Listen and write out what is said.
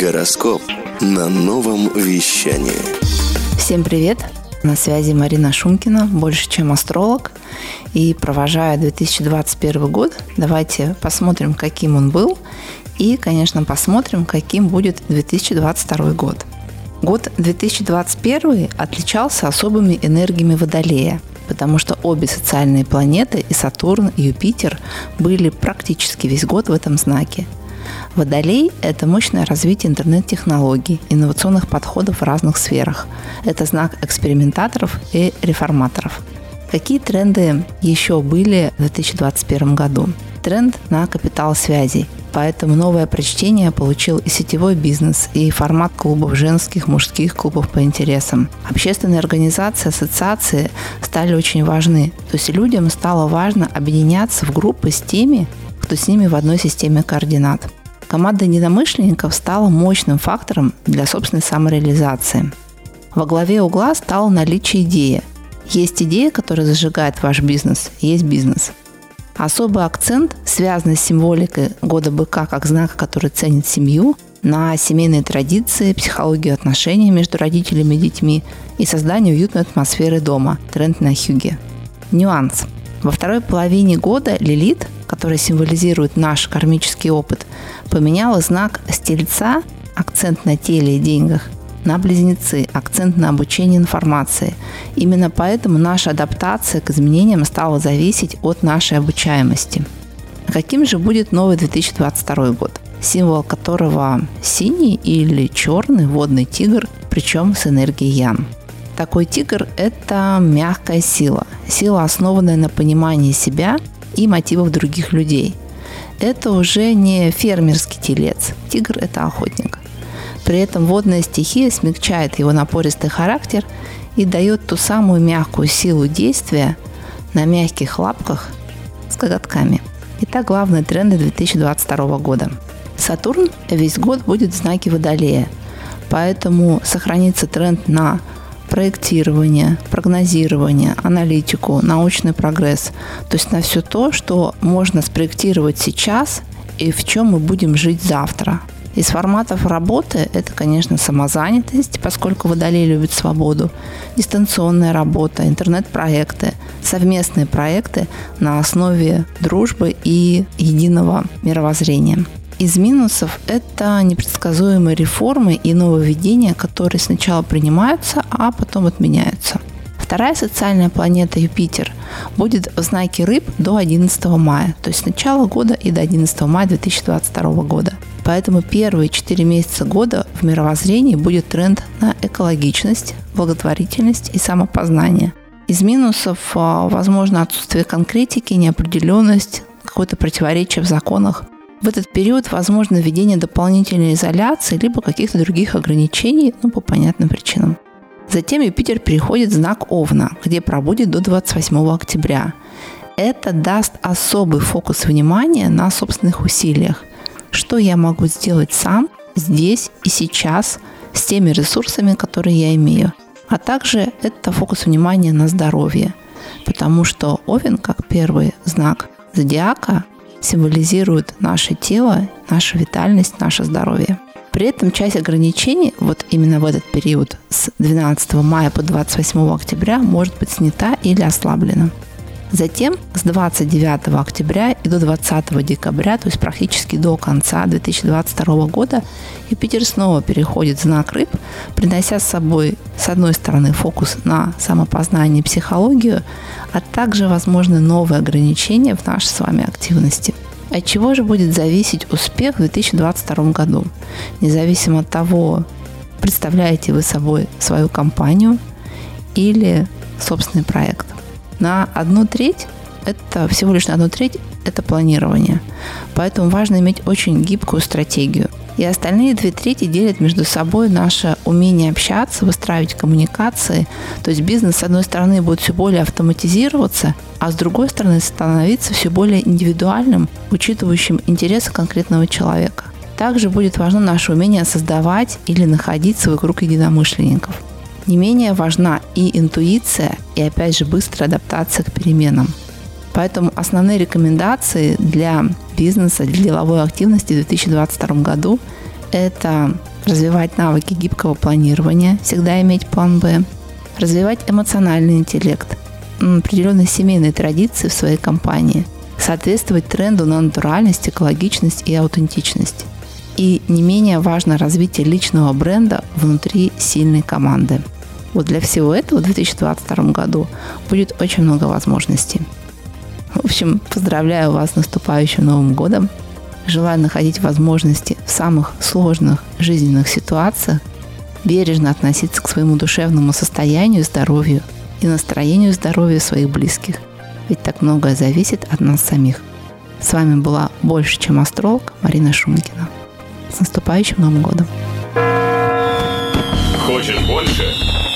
Гороскоп на новом вещании. Всем привет! На связи Марина Шумкина, больше чем астролог. И провожая 2021 год, давайте посмотрим, каким он был. И, конечно, посмотрим, каким будет 2022 год. Год 2021 отличался особыми энергиями Водолея, потому что обе социальные планеты, и Сатурн, и Юпитер, были практически весь год в этом знаке – Водолей – это мощное развитие интернет-технологий, инновационных подходов в разных сферах. Это знак экспериментаторов и реформаторов. Какие тренды еще были в 2021 году? Тренд на капитал связей. Поэтому новое прочтение получил и сетевой бизнес, и формат клубов женских, мужских клубов по интересам. Общественные организации, ассоциации стали очень важны. То есть людям стало важно объединяться в группы с теми, кто с ними в одной системе координат. Команда недомышленников стала мощным фактором для собственной самореализации. Во главе угла стало наличие идеи. Есть идея, которая зажигает ваш бизнес, есть бизнес. Особый акцент, связанный с символикой года быка как знака, который ценит семью, на семейные традиции, психологию отношений между родителями и детьми и создание уютной атмосферы дома. Тренд на Хюге. Нюанс. Во второй половине года Лилит которая символизирует наш кармический опыт, поменяла знак стельца, акцент на теле и деньгах, на близнецы, акцент на обучение информации. Именно поэтому наша адаптация к изменениям стала зависеть от нашей обучаемости. Каким же будет новый 2022 год? Символ которого синий или черный водный тигр, причем с энергией Ян. Такой тигр – это мягкая сила, сила, основанная на понимании себя и мотивов других людей. Это уже не фермерский телец. Тигр – это охотник. При этом водная стихия смягчает его напористый характер и дает ту самую мягкую силу действия на мягких лапках с коготками. Итак, главные тренды 2022 года. Сатурн весь год будет в знаке Водолея, поэтому сохранится тренд на проектирование, прогнозирование, аналитику, научный прогресс. То есть на все то, что можно спроектировать сейчас и в чем мы будем жить завтра. Из форматов работы это, конечно, самозанятость, поскольку Водолей любит свободу, дистанционная работа, интернет-проекты, совместные проекты на основе дружбы и единого мировоззрения. Из минусов это непредсказуемые реформы и нововведения, которые сначала принимаются, а потом отменяются. Вторая социальная планета Юпитер будет в знаке рыб до 11 мая, то есть с начала года и до 11 мая 2022 года. Поэтому первые 4 месяца года в мировоззрении будет тренд на экологичность, благотворительность и самопознание. Из минусов, а, возможно, отсутствие конкретики, неопределенность, какое-то противоречие в законах, в этот период возможно введение дополнительной изоляции либо каких-то других ограничений, ну, по понятным причинам. Затем Юпитер переходит в знак Овна, где пробудет до 28 октября. Это даст особый фокус внимания на собственных усилиях. Что я могу сделать сам, здесь и сейчас, с теми ресурсами, которые я имею. А также это фокус внимания на здоровье, потому что Овен, как первый знак зодиака, символизирует наше тело, нашу витальность, наше здоровье. При этом часть ограничений вот именно в этот период с 12 мая по 28 октября может быть снята или ослаблена. Затем с 29 октября и до 20 декабря, то есть практически до конца 2022 года, Юпитер снова переходит в знак рыб, принося с собой, с одной стороны, фокус на самопознание и психологию, а также, возможно, новые ограничения в нашей с вами активности. От чего же будет зависеть успех в 2022 году? Независимо от того, представляете вы собой свою компанию или собственный проект на одну треть, это всего лишь на одну треть, это планирование. Поэтому важно иметь очень гибкую стратегию. И остальные две трети делят между собой наше умение общаться, выстраивать коммуникации. То есть бизнес, с одной стороны, будет все более автоматизироваться, а с другой стороны, становиться все более индивидуальным, учитывающим интересы конкретного человека. Также будет важно наше умение создавать или находить свой круг единомышленников. Не менее важна и интуиция, и опять же быстрая адаптация к переменам. Поэтому основные рекомендации для бизнеса, для деловой активности в 2022 году – Это развивать навыки гибкого планирования, всегда иметь план «Б», развивать эмоциональный интеллект, определенные семейные традиции в своей компании, соответствовать тренду на натуральность, экологичность и аутентичность. И не менее важно развитие личного бренда внутри сильной команды. Вот для всего этого в 2022 году будет очень много возможностей. В общем, поздравляю вас с наступающим Новым годом. Желаю находить возможности в самых сложных жизненных ситуациях, бережно относиться к своему душевному состоянию здоровью и настроению здоровья своих близких. Ведь так многое зависит от нас самих. С вами была больше, чем астролог Марина Шумкина. С наступающим Новым годом! Хочешь больше?